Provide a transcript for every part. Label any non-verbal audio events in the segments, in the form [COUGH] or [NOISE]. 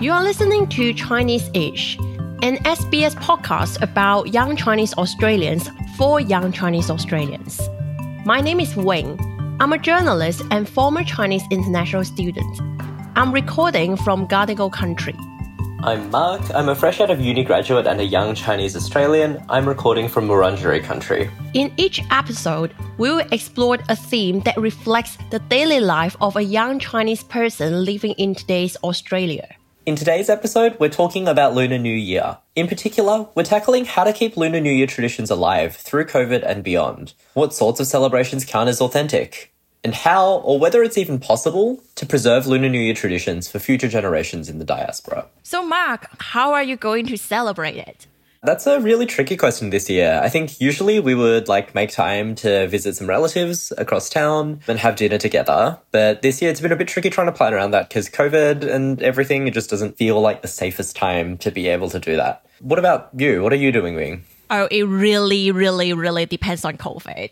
You are listening to Chinese Ish, an SBS podcast about young Chinese Australians for young Chinese Australians. My name is Wing. I'm a journalist and former Chinese international student. I'm recording from Gadigal country. I'm Mark. I'm a fresh out of uni graduate and a young Chinese Australian. I'm recording from Wurundjeri country. In each episode, we will explore a theme that reflects the daily life of a young Chinese person living in today's Australia. In today's episode, we're talking about Lunar New Year. In particular, we're tackling how to keep Lunar New Year traditions alive through COVID and beyond. What sorts of celebrations count as authentic? And how, or whether it's even possible, to preserve Lunar New Year traditions for future generations in the diaspora. So, Mark, how are you going to celebrate it? That's a really tricky question this year. I think usually we would like make time to visit some relatives across town and have dinner together. But this year it's been a bit tricky trying to plan around that because COVID and everything, it just doesn't feel like the safest time to be able to do that. What about you? What are you doing, Wing? Oh, it really, really, really depends on COVID.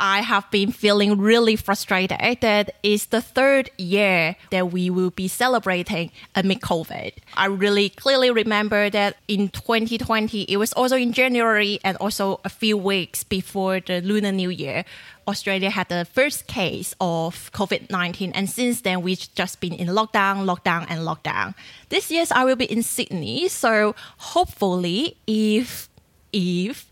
I have been feeling really frustrated that it's the third year that we will be celebrating amid COVID. I really clearly remember that in 2020, it was also in January and also a few weeks before the Lunar New Year. Australia had the first case of COVID 19, and since then, we've just been in lockdown, lockdown, and lockdown. This year, I will be in Sydney, so hopefully, if if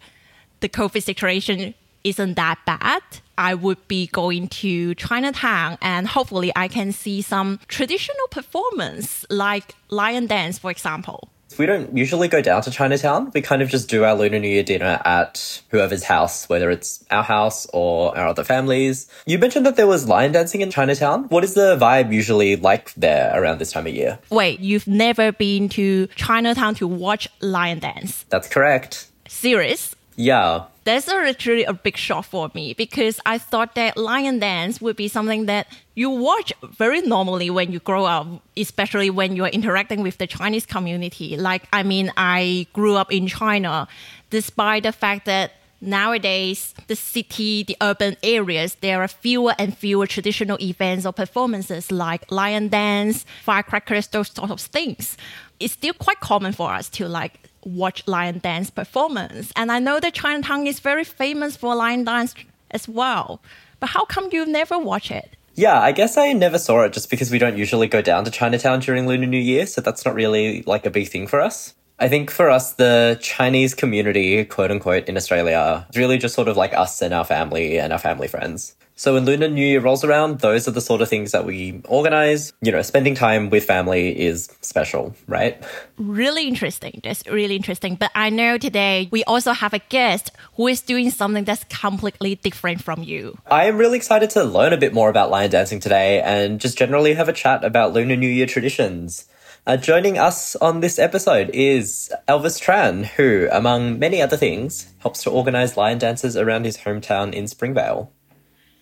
the COVID situation isn't that bad, I would be going to Chinatown and hopefully I can see some traditional performance like lion dance, for example. We don't usually go down to Chinatown. We kind of just do our Lunar New Year dinner at whoever's house, whether it's our house or our other families. You mentioned that there was lion dancing in Chinatown. What is the vibe usually like there around this time of year? Wait, you've never been to Chinatown to watch lion dance? That's correct. Serious? Yeah. That's literally a big shock for me because I thought that lion dance would be something that you watch very normally when you grow up, especially when you're interacting with the Chinese community. Like, I mean, I grew up in China, despite the fact that nowadays the city the urban areas there are fewer and fewer traditional events or performances like lion dance firecrackers those sort of things. It's still quite common for us to like watch lion dance performance. And I know that Chinatown is very famous for lion dance as well. But how come you never watch it? Yeah, I guess I never saw it just because we don't usually go down to Chinatown during Lunar New Year, so that's not really like a big thing for us. I think for us, the Chinese community, quote unquote, in Australia, is really just sort of like us and our family and our family friends. So when Lunar New Year rolls around, those are the sort of things that we organize. You know, spending time with family is special, right? Really interesting. That's really interesting. But I know today we also have a guest who is doing something that's completely different from you. I am really excited to learn a bit more about lion dancing today and just generally have a chat about Lunar New Year traditions. Uh, joining us on this episode is Elvis Tran, who, among many other things, helps to organize lion dances around his hometown in Springvale.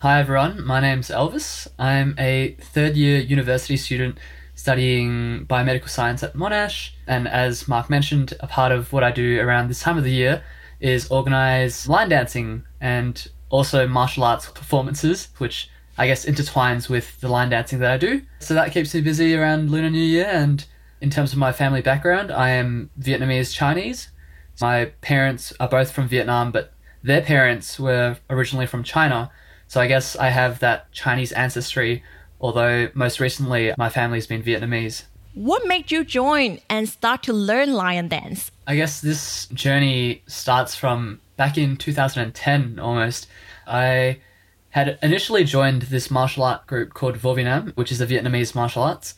Hi everyone, my name's Elvis. I'm a third year university student studying biomedical science at Monash, and as Mark mentioned, a part of what I do around this time of the year is organize lion dancing and also martial arts performances, which I guess intertwines with the lion dancing that I do. So that keeps me busy around Lunar New Year. And in terms of my family background, I am Vietnamese Chinese. My parents are both from Vietnam, but their parents were originally from China. So I guess I have that Chinese ancestry, although most recently my family's been Vietnamese. What made you join and start to learn lion dance? I guess this journey starts from back in 2010 almost. I had initially joined this martial art group called Vovinam, which is a Vietnamese martial arts.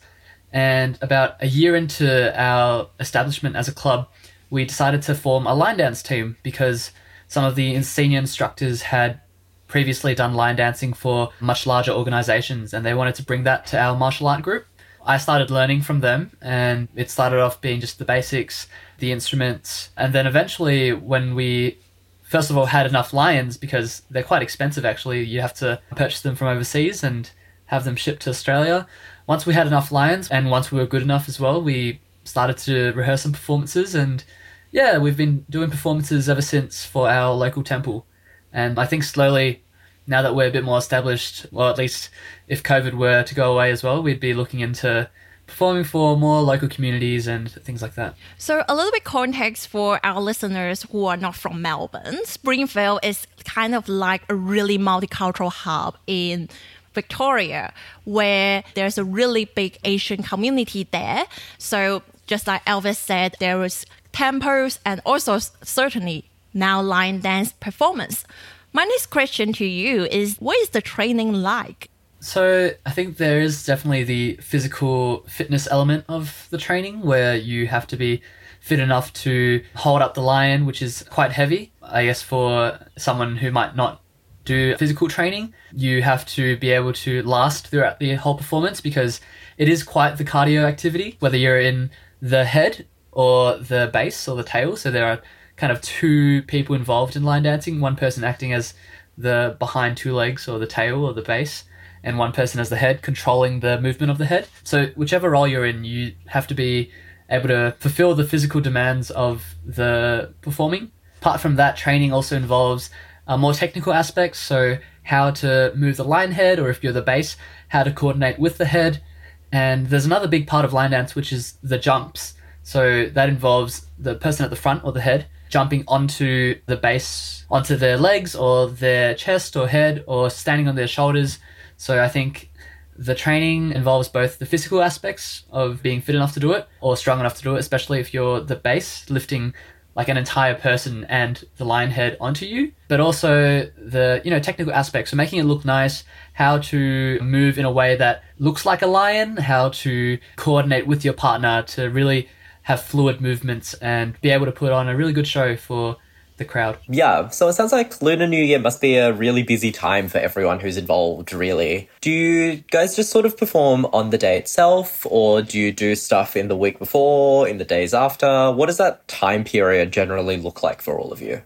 And about a year into our establishment as a club, we decided to form a lion dance team because some of the senior instructors had previously done lion dancing for much larger organizations and they wanted to bring that to our martial art group. I started learning from them and it started off being just the basics, the instruments, and then eventually when we first of all had enough lions because they're quite expensive actually, you have to purchase them from overseas and have them shipped to Australia. Once we had enough lions and once we were good enough as well, we started to rehearse some performances and yeah, we've been doing performances ever since for our local temple. And I think slowly, now that we're a bit more established, well, at least if COVID were to go away as well, we'd be looking into performing for more local communities and things like that. So, a little bit context for our listeners who are not from Melbourne. Springvale is kind of like a really multicultural hub in Victoria, where there's a really big Asian community there. So, just like Elvis said, there was temples and also certainly now lion dance performance. My next question to you is what is the training like? So I think there is definitely the physical fitness element of the training where you have to be fit enough to hold up the lion, which is quite heavy. I guess for someone who might not do physical training, you have to be able to last throughout the whole performance because it is quite the cardio activity, whether you're in the head or the base or the tail. So there are kind of two people involved in lion dancing, one person acting as the behind two legs or the tail or the base and one person as the head controlling the movement of the head. So whichever role you're in, you have to be able to fulfill the physical demands of the performing. Apart from that, training also involves uh, more technical aspects. So how to move the lion head, or if you're the base, how to coordinate with the head. And there's another big part of lion dance, which is the jumps. So that involves the person at the front or the head jumping onto the base, onto their legs or their chest or head, or standing on their shoulders. So I think the training involves both the physical aspects of being fit enough to do it or strong enough to do it, especially if you're the base, lifting like an entire person and the lion head onto you, but also the you know technical aspects, so making it look nice, how to move in a way that looks like a lion, how to coordinate with your partner to really have fluid movements and be able to put on a really good show for the crowd. Yeah, so it sounds like Lunar New Year must be a really busy time for everyone who's involved, really. Do you guys just sort of perform on the day itself, or do you do stuff in the week before, in the days after? What does that time period generally look like for all of you?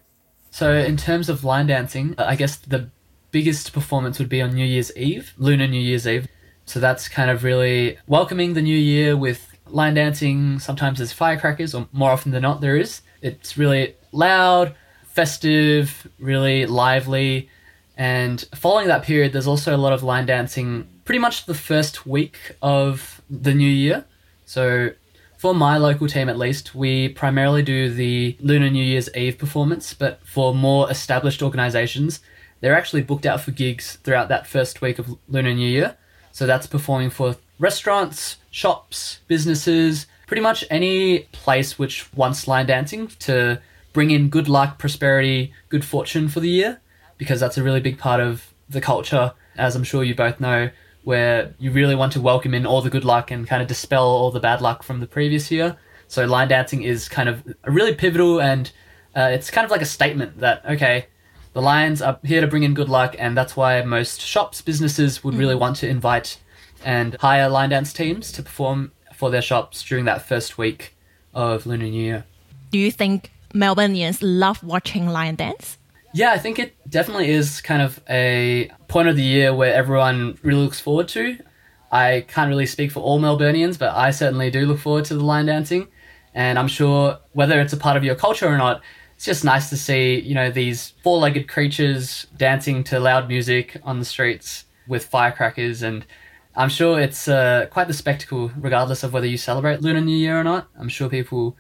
So, in terms of lion dancing, I guess the biggest performance would be on New Year's Eve, Lunar New Year's Eve. So, that's kind of really welcoming the new year with lion dancing. Sometimes there's firecrackers, or more often than not, there is. It's really loud, festive, really lively. And following that period, there's also a lot of lion dancing pretty much the first week of the new year. So, for my local team at least, we primarily do the Lunar New Year's Eve performance, but for more established organizations, they're actually booked out for gigs throughout that first week of Lunar New Year. So, that's performing for restaurants, shops, businesses, pretty much any place which wants lion dancing to bring in good luck, prosperity, good fortune for the year, because that's a really big part of the culture, as I'm sure you both know, where you really want to welcome in all the good luck and kind of dispel all the bad luck from the previous year. So lion dancing is kind of a really pivotal and uh, it's kind of like a statement that, okay, the lions are here to bring in good luck, and that's why most shops, businesses would really want to invite and hire lion dance teams to perform for their shops during that first week of Lunar New Year. Do you think Melburnians love watching lion dance? Yeah, I think it definitely is kind of a point of the year where everyone really looks forward to. I can't really speak for all Melburnians, but I certainly do look forward to the lion dancing. And I'm sure whether it's a part of your culture or not, it's just nice to see, you know, these four legged creatures dancing to loud music on the streets with firecrackers. And I'm sure it's uh, quite the spectacle, regardless of whether you celebrate Lunar New Year or not. I'm sure people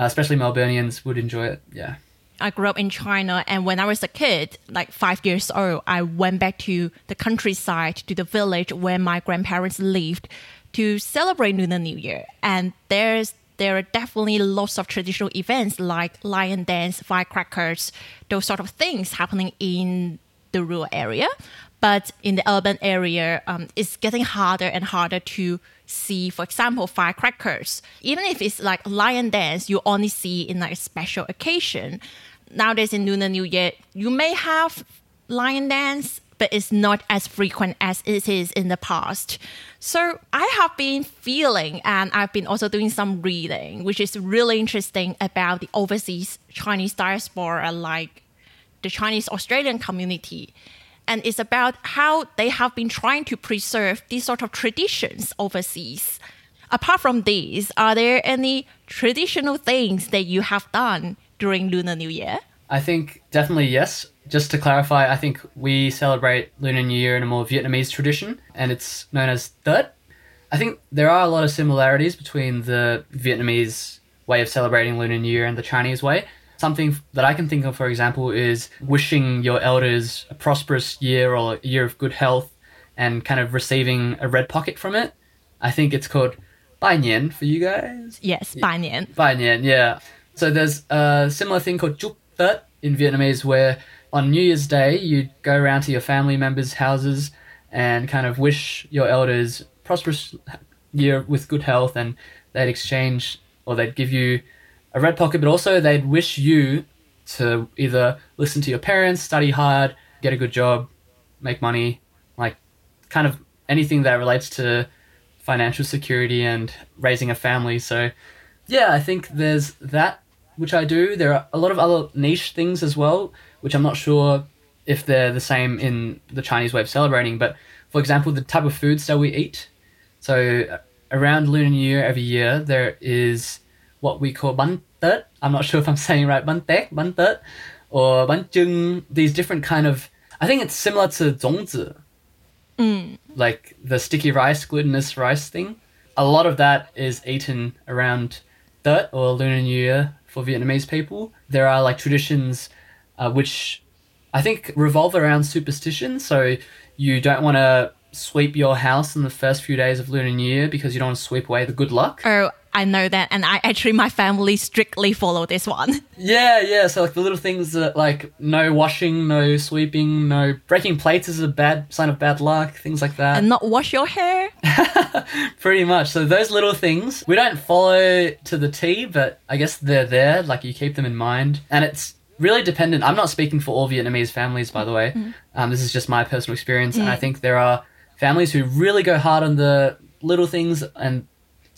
uh, especially Melburnians would enjoy it. Yeah. I grew up in China, and when I was a kid, like five years old, I went back to the countryside, to the village where my grandparents lived, to celebrate Lunar New Year. And there's there are definitely lots of traditional events like lion dance, firecrackers, those sort of things happening in the rural area. But in the urban area, um, it's getting harder and harder to see, for example, firecrackers. Even if it's like lion dance, you only see in like a special occasion. Nowadays in Lunar New Year, you may have lion dance, but it's not as frequent as it is in the past. So I have been feeling, and I've been also doing some reading, which is really interesting about the overseas Chinese diaspora, like the Chinese Australian community and it's about how they have been trying to preserve these sort of traditions overseas. Apart from these, are there any traditional things that you have done during Lunar New Year? I think definitely yes. Just to clarify, I think we celebrate Lunar New Year in a more Vietnamese tradition, and it's known as Tet. I think there are a lot of similarities between the Vietnamese way of celebrating Lunar New Year and the Chinese way. Something that I can think of, for example, is wishing your elders a prosperous year or a year of good health and kind of receiving a red pocket from it. I think it's called Bai Nian for you guys. Yes, 拜年. Bai Nian, yeah. So there's a similar thing called Chúc Tết in Vietnamese where on New Year's Day you go around to your family members' houses and kind of wish your elders prosperous year with good health and they'd exchange or they'd give you a red pocket but also they'd wish you to either listen to your parents, study hard, get a good job, make money, like kind of anything that relates to financial security and raising a family. So yeah, I think there's that which I do. There are a lot of other niche things as well, which I'm not sure if they're the same in the Chinese way of celebrating. But for example, the type of foods that we eat. So around Lunar New Year every year, there is what we call ban tet. I'm not sure if I'm [LAUGHS] saying right, ban tek, ban tet, or ban chung. These different kind of. I think it's similar to zongzi, like the sticky rice, glutinous rice thing. A lot of that is eaten around Tet or Lunar New Year for Vietnamese people. There are like traditions uh, which I think revolve around superstition. So you don't want to sweep your house in the first few days of Lunar New Year because you don't want to sweep away the good luck. Oh, I know that. And I actually, my family strictly follow this one. [LAUGHS] Yeah, yeah. So like the little things that like no washing, no sweeping, no breaking plates is a bad sign of bad luck. Things like that. and not wash your hair. [LAUGHS] Pretty much. So those little things we don't follow to the T, but I guess they're there. Like you keep them in mind, and it's really dependent. I'm not speaking for all Vietnamese families, by the way. Um, this is just my personal experience, and I think there are families who really go hard on the little things and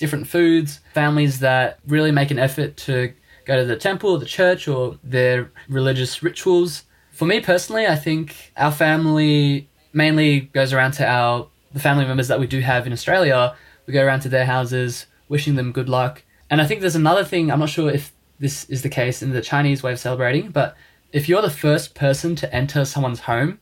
different foods. Families that really make an effort to go to the temple, or the church, or their religious rituals. For me personally, I think our family mainly goes around to our the family members that we do have in Australia. We go around to their houses, wishing them good luck. And I think there's another thing. I'm not sure if this is the case in the Chinese way of celebrating, but if you're the first person to enter someone's home,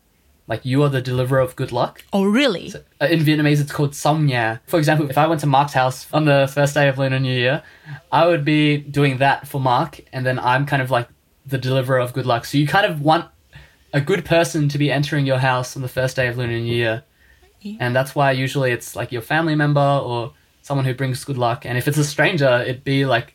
like you are the deliverer of good luck. Oh, really? Uh, In Vietnamese, it's called Som Nha. For example, if I went to Mark's house on the first day of Lunar New Year, I would be doing that for Mark, and then I'm kind of like the deliverer of good luck. So you kind of want a good person to be entering your house on the first day of Lunar New Year. And that's why usually it's like your family member or someone who brings good luck. And if it's a stranger, it'd be like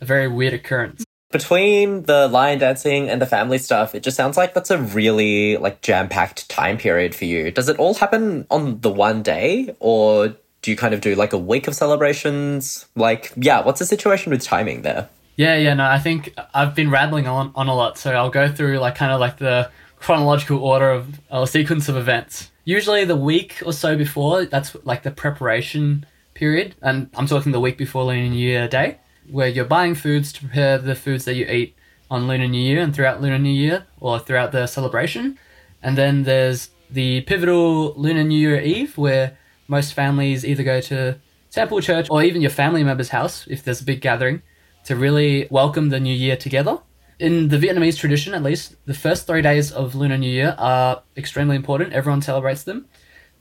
a very weird occurrence. Between the lion dancing and the family stuff, it just sounds like that's a really like jam-packed time period for you. Does it all happen on the one day or do you kind of do like a week of celebrations? Like, yeah, what's the situation with timing there? Yeah, yeah, no, I think I've been rambling on, on a lot, so I'll go through like kind of like the chronological order of or sequence of events. Usually the week or so before, that's like the preparation period, and I'm talking the week before Lunar New Year Day, where you're buying foods to prepare the foods that you eat on Lunar New Year and throughout Lunar New Year or throughout the celebration. And then there's the pivotal Lunar New Year Eve, where most families either go to temple, church, or even your family member's house if there's a big gathering to really welcome the new year together. In the Vietnamese tradition, at least, the first three days of Lunar New Year are extremely important. Everyone celebrates them.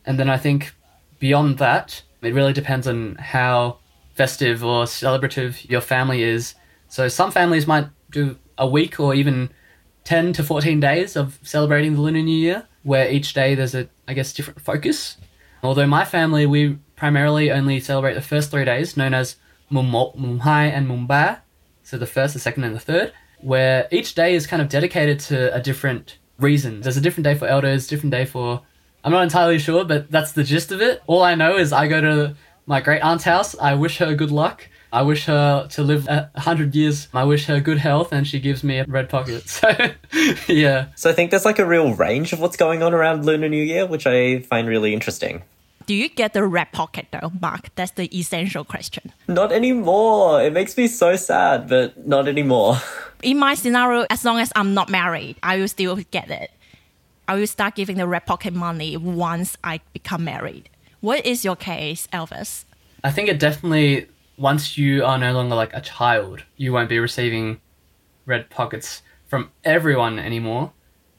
And then I think beyond that, it really depends on how festive or celebrative your family is. So some families might do a week or even 10 to 14 days of celebrating the Lunar New Year, where each day there's a, I guess, different focus. Although my family, we primarily only celebrate the first three days, known as Một, and Ba. So the first, the second, and the third, where each day is kind of dedicated to a different reason. There's a different day for elders, different day for. I'm not entirely sure, but that's the gist of it. All I know is I go to my great aunt's house. I wish her good luck. I wish her to live a hundred years. I wish her good health, and she gives me a red pocket. [LAUGHS] So, yeah. So I think there's like a real range of what's going on around Lunar New Year, which I find really interesting. Do you get the red pocket though, Mark? That's the essential question. Not anymore. It makes me so sad, but not anymore. [LAUGHS] In my scenario, as long as I'm not married, I will still get it. I will start giving the red pocket money once I become married. What is your case, Elvis? I think it definitely once you are no longer like a child, you won't be receiving red pockets from everyone anymore.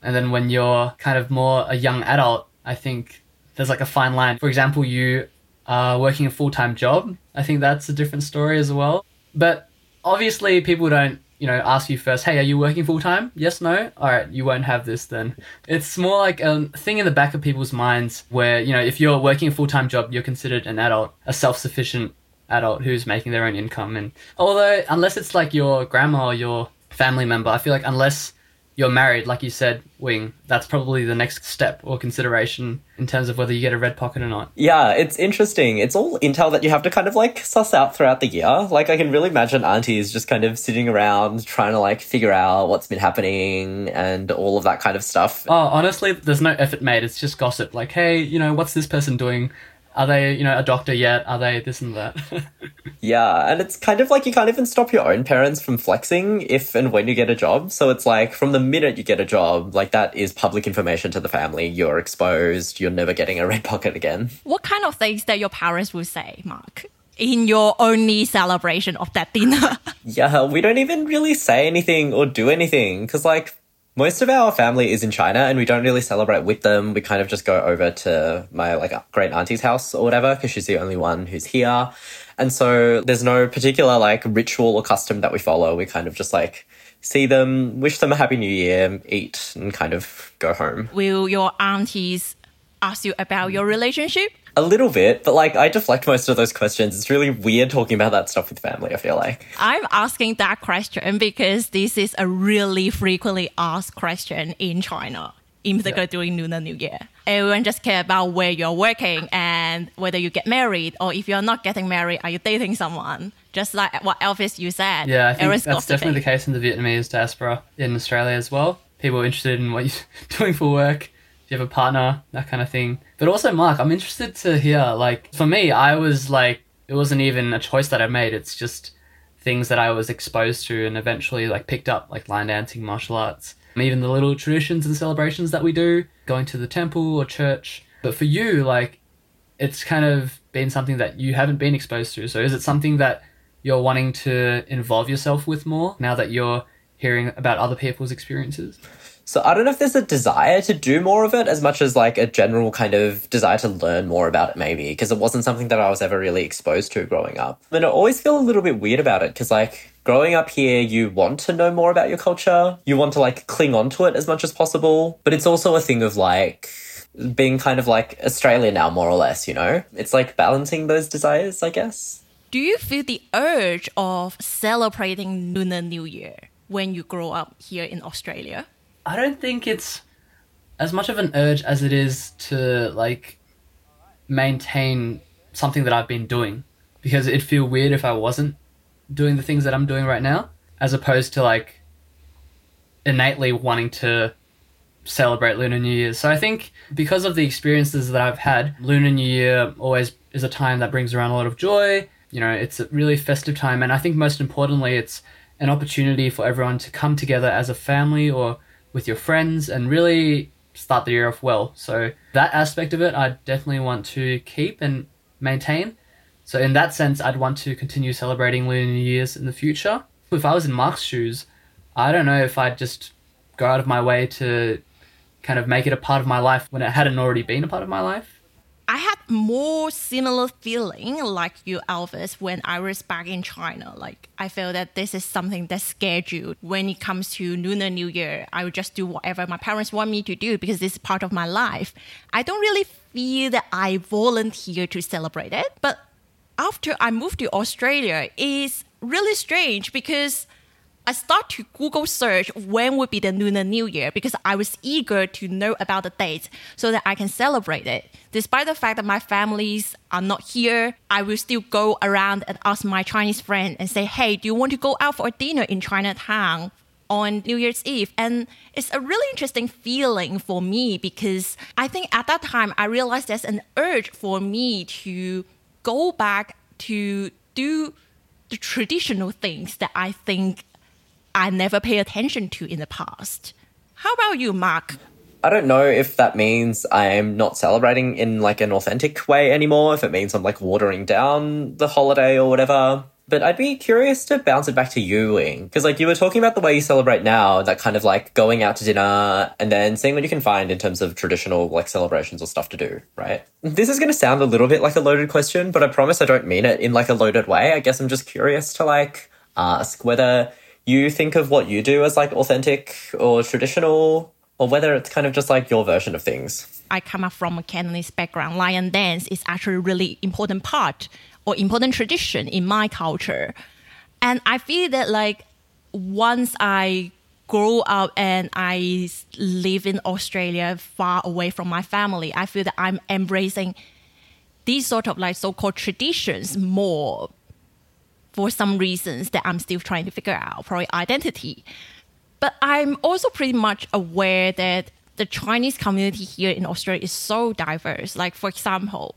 And then when you're kind of more a young adult, I think there's like a fine line. For example, you are working a full time job. I think that's a different story as well. But obviously, people don't, you know, ask you first, hey, are you working full time? Yes, no? All right, you won't have this then. It's more like a thing in the back of people's minds where, you know, if you're working a full time job, you're considered an adult, a self sufficient adult who's making their own income. And although, unless it's like your grandma or your family member, I feel like unless you're married, like you said, Wing, that's probably the next step or consideration in terms of whether you get a red pocket or not. Yeah, it's interesting. It's all intel that you have to kind of like suss out throughout the year. Like, I can really imagine aunties just kind of sitting around trying to like figure out what's been happening and all of that kind of stuff. Oh, honestly, there's no effort made. It's just gossip. Like, hey, you know, what's this person doing? Are they, you know, a doctor yet? Are they this and that? [LAUGHS] Yeah, and it's kind of like you can't even stop your own parents from flexing if and when you get a job. So it's like from the minute you get a job, like that is public information to the family. You're exposed. You're never getting a red [LAUGHS] pocket again. What kind of things that your parents will say, Mark? In your only celebration of that dinner. [LAUGHS] Yeah, we don't even really say anything or do anything because, like, most of our family is in China and we don't really celebrate with them. We kind of just go over to my like great auntie's house or whatever because she's the only one who's here. And so there's no particular like ritual or custom that we follow. We kind of just like see them, wish them a happy new year, eat, and kind of go home. will your aunties ask you about your relationship? A little bit, but like I deflect most of those questions. It's really weird talking about that stuff with family, I feel like. I'm asking that question because this is a really frequently asked question in China, in particular during Lunar New Year. Everyone just care about where you're working and whether you get married, or if you're not getting married, are you dating someone? Just like what Elvis you said. yeah, I think everyone's that's definitely the case in the Vietnamese diaspora in Australia as well. People are interested in what you're [LAUGHS] doing for work. You have a partner? That kind of thing. But also, Mark, I'm interested to hear. Like, for me, I was like, it wasn't even a choice that I made. It's just things that I was exposed to and eventually like picked up, like lion dancing, martial arts, even the little traditions and celebrations that we do, going to the temple or church. But for you, like, it's kind of been something that you haven't been exposed to. So is it something that you're wanting to involve yourself with more now that you're hearing about other people's experiences? So I don't know if there's a desire to do more of it as much as like a general kind of desire to learn more about it, maybe, because it wasn't something that I was ever really exposed to growing up. And I always feel a little bit weird about it because, like, growing up here, you want to know more about your culture, you want to like cling on to it as much as possible, but it's also a thing of like, being kind of like Australia now, more or less, you know? It's like balancing those desires, I guess. Do you feel the urge of celebrating Lunar New Year when you grow up here in Australia? I don't think it's as much of an urge as it is to like maintain something that I've been doing because it'd feel weird if I wasn't doing the things that I'm doing right now as opposed to like innately wanting to celebrate Lunar New Year. So I think because of the experiences that I've had, Lunar New Year always is a time that brings around a lot of joy. You know, it's a really festive time and I think most importantly it's an opportunity for everyone to come together as a family or with your friends and really start the year off well. So that aspect of it, I definitely want to keep and maintain. So in that sense, I'd want to continue celebrating Lunar New Year's in the future. If I was in Mark's shoes, I don't know if I'd just go out of my way to kind of make it a part of my life when it hadn't already been a part of my life. I had more similar feeling like you, Elvis, when I was back in China. Like I feel that this is something that's scheduled. When it comes to Lunar New Year, I would just do whatever my parents want me to do because this is part of my life. I don't really feel that I volunteer to celebrate it. But after I moved to Australia, it's really strange because I start to Google search when would be the Lunar New Year because I was eager to know about the date so that I can celebrate it. Despite the fact that my families are not here, I will still go around and ask my Chinese friend and say, "Hey, do you want to go out for a dinner in Chinatown?" on New Year's Eve. And it's a really interesting feeling for me because I think at that time I realized there's an urge for me to go back to do the traditional things that I think I never pay attention to in the past. How about you, Mark? I don't know if that means I'm not celebrating in like an authentic way anymore, if it means I'm like watering down the holiday or whatever. But I'd be curious to bounce it back to you, Wing, because like you were talking about the way you celebrate now, that kind of like going out to dinner and then seeing what you can find in terms of traditional like celebrations or stuff to do, right? This is to sound a little bit like a loaded question, but I promise I don't mean it in like a loaded way. I guess I'm just curious to like ask whether you think of what you do as like authentic or traditional, or whether it's kind of just like your version of things. I come up from a Cantonese background. Lion dance is actually a really important part or important tradition in my culture. And I feel that like once I grow up and I live in Australia far away from my family, I feel that I'm embracing these sort of like so-called traditions more for some reasons that I'm still trying to figure out, probably identity. But I'm also pretty much aware that the Chinese community here in Australia is so diverse. Like, for example,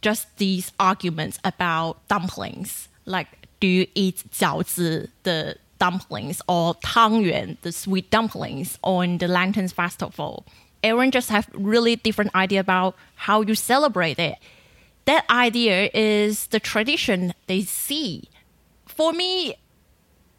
just these arguments about dumplings. Like, do you eat jiaozi, the dumplings, or tangyuan, the sweet dumplings, on the Lantern Festival? Everyone just have really different idea about how you celebrate it. That idea is the tradition they see for me,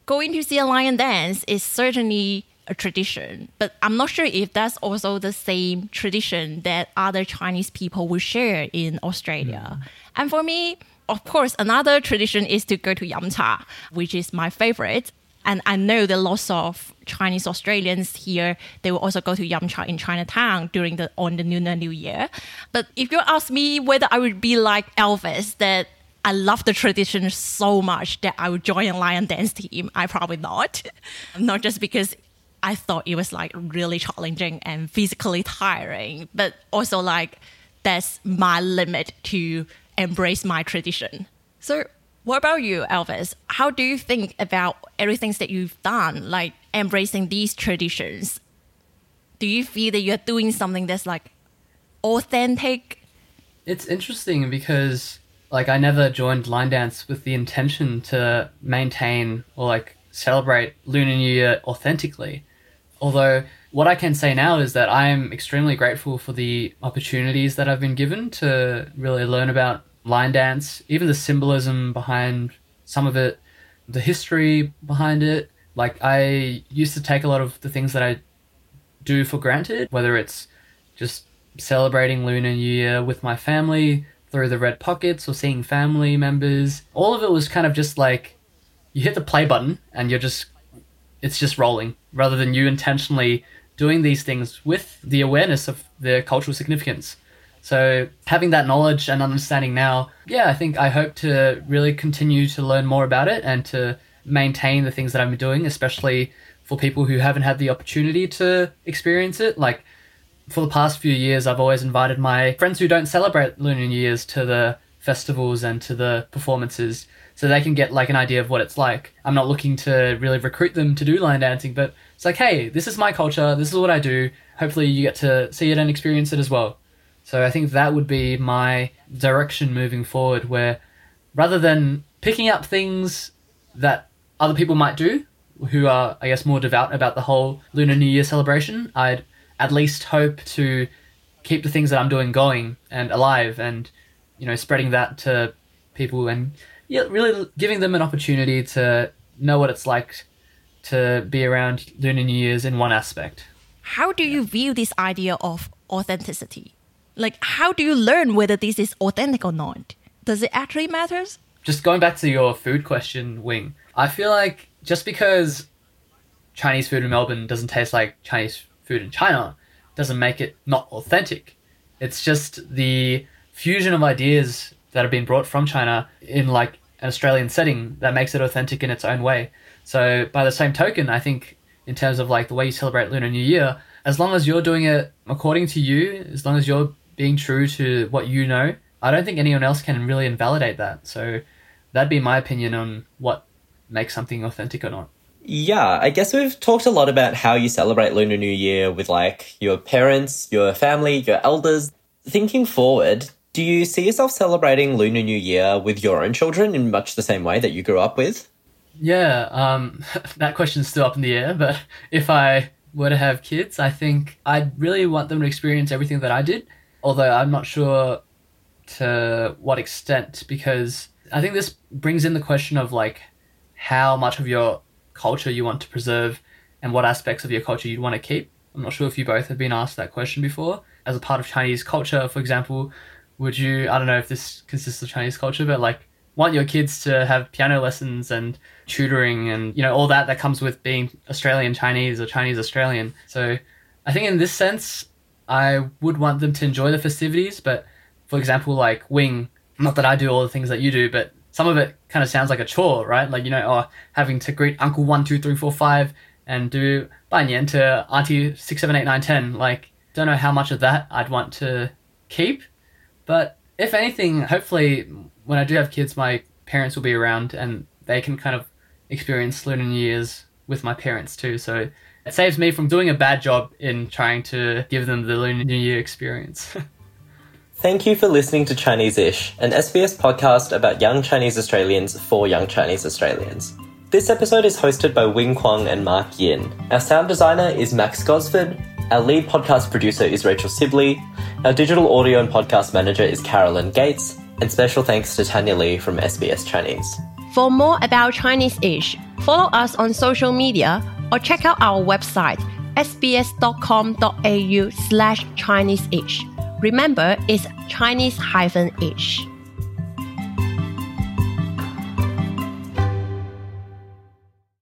going to see a lion dance is certainly a tradition, but I'm not sure if that's also the same tradition that other Chinese people will share in Australia. Mm. And for me, of course, another tradition is to go to Yamcha, which is my favorite. And I know that lots of Chinese Australians here, they will also go to Yamcha in Chinatown during the on the Lunar New Year. But if you ask me whether I would be like Elvis, that I love the tradition so much that I would join a lion dance team, I probably not. [LAUGHS] Not just because I thought it was like really challenging and physically tiring, but also like that's my limit to embrace my tradition. So, what about you, Elvis? How do you think about everything that you've done, like embracing these traditions? Do you feel that you're doing something that's like authentic? It's interesting because like I never joined lion dance with the intention to maintain or like celebrate Lunar New Year authentically. Although what I can say now is that I am extremely grateful for the opportunities that I've been given to really learn about lion dance, even the symbolism behind some of it, the history behind it. Like I used to take a lot of the things that I do for granted, whether it's just celebrating Lunar New Year with my family through the red pockets or seeing family members. All of it was kind of just like you hit the play button and you're just it's just rolling rather than you intentionally doing these things with the awareness of their cultural significance. So having that knowledge and understanding now, yeah, I think I hope to really continue to learn more about it and to maintain the things that I'm doing, especially for people who haven't had the opportunity to experience it. Like for the past few years, I've always invited my friends who don't celebrate Lunar New Year's to the festivals and to the performances so they can get like an idea of what it's like. I'm not looking to really recruit them to do lion dancing, but it's like, hey, this is my culture, this is what I do. Hopefully, you get to see it and experience it as well. So I think that would be my direction moving forward, where rather than picking up things that other people might do, who are, I guess, more devout about the whole Lunar New Year celebration, I'd at least hope to keep the things that I'm doing going and alive and, you know, spreading that to people and yeah, really giving them an opportunity to know what it's like to be around Lunar New Year's in one aspect. How do you view this idea of authenticity? Like, how do you learn whether this is authentic or not? Does it actually matters? Just going back to your food question, Wing, I feel like just because Chinese food in Melbourne doesn't taste like Chinese food in China doesn't make it not authentic. It's just the fusion of ideas that have been brought from China in like an Australian setting that makes it authentic in its own way. So by the same token, I think in terms of like the way you celebrate Lunar New Year, as long as you're doing it according to you, as long as you're being true to what you know, I don't think anyone else can really invalidate that. So that'd be my opinion on what makes something authentic or not. Yeah, I guess we've talked a lot about how you celebrate Lunar New Year with like your parents, your family, your elders. Thinking forward, do you see yourself celebrating Lunar New Year with your own children in much the same way that you grew up with? Yeah, um, [LAUGHS] that question's still up in the air, but if I were to have kids, I think I'd really want them to experience everything that I did, although I'm not sure to what extent because I think this brings in the question of like how much of your culture you want to preserve and what aspects of your culture you'd want to keep. I'm not sure if you both have been asked that question before. As a part of Chinese culture, for example, would you, I don't know if this consists of Chinese culture, but like want your kids to have piano lessons and tutoring and, you know, all that that comes with being Australian Chinese or Chinese Australian. So I think in this sense, I would want them to enjoy the festivities, but for example, like Wing, not that I do all the things that you do, but some of it kind of sounds like a chore, right? Like, you know, oh, having to greet Uncle 1, 2, 3, 4, 5 and do Bai Nian to Auntie 6, 7, 8, 9, 10. Like, don't know how much of that I'd want to keep. But if anything, hopefully, when I do have kids, my parents will be around and they can kind of experience Lunar New Year's with my parents too. So it saves me from doing a bad job in trying to give them the Lunar New Year experience. [LAUGHS] Thank you for listening to Chinese Ish, an SBS podcast about young Chinese Australians for young Chinese Australians. This episode is hosted by Wing Kwong and Mark Yin. Our sound designer is Max Gosford. Our lead podcast producer is Rachel Sibley. Our digital audio and podcast manager is Carolyn Gates. And special thanks to Tanya Lee from SBS Chinese. For more about Chinese Ish, follow us on social media or check out our website sbs.com.au slash Chinese Ish. Remember, it's Chinese hyphen ish.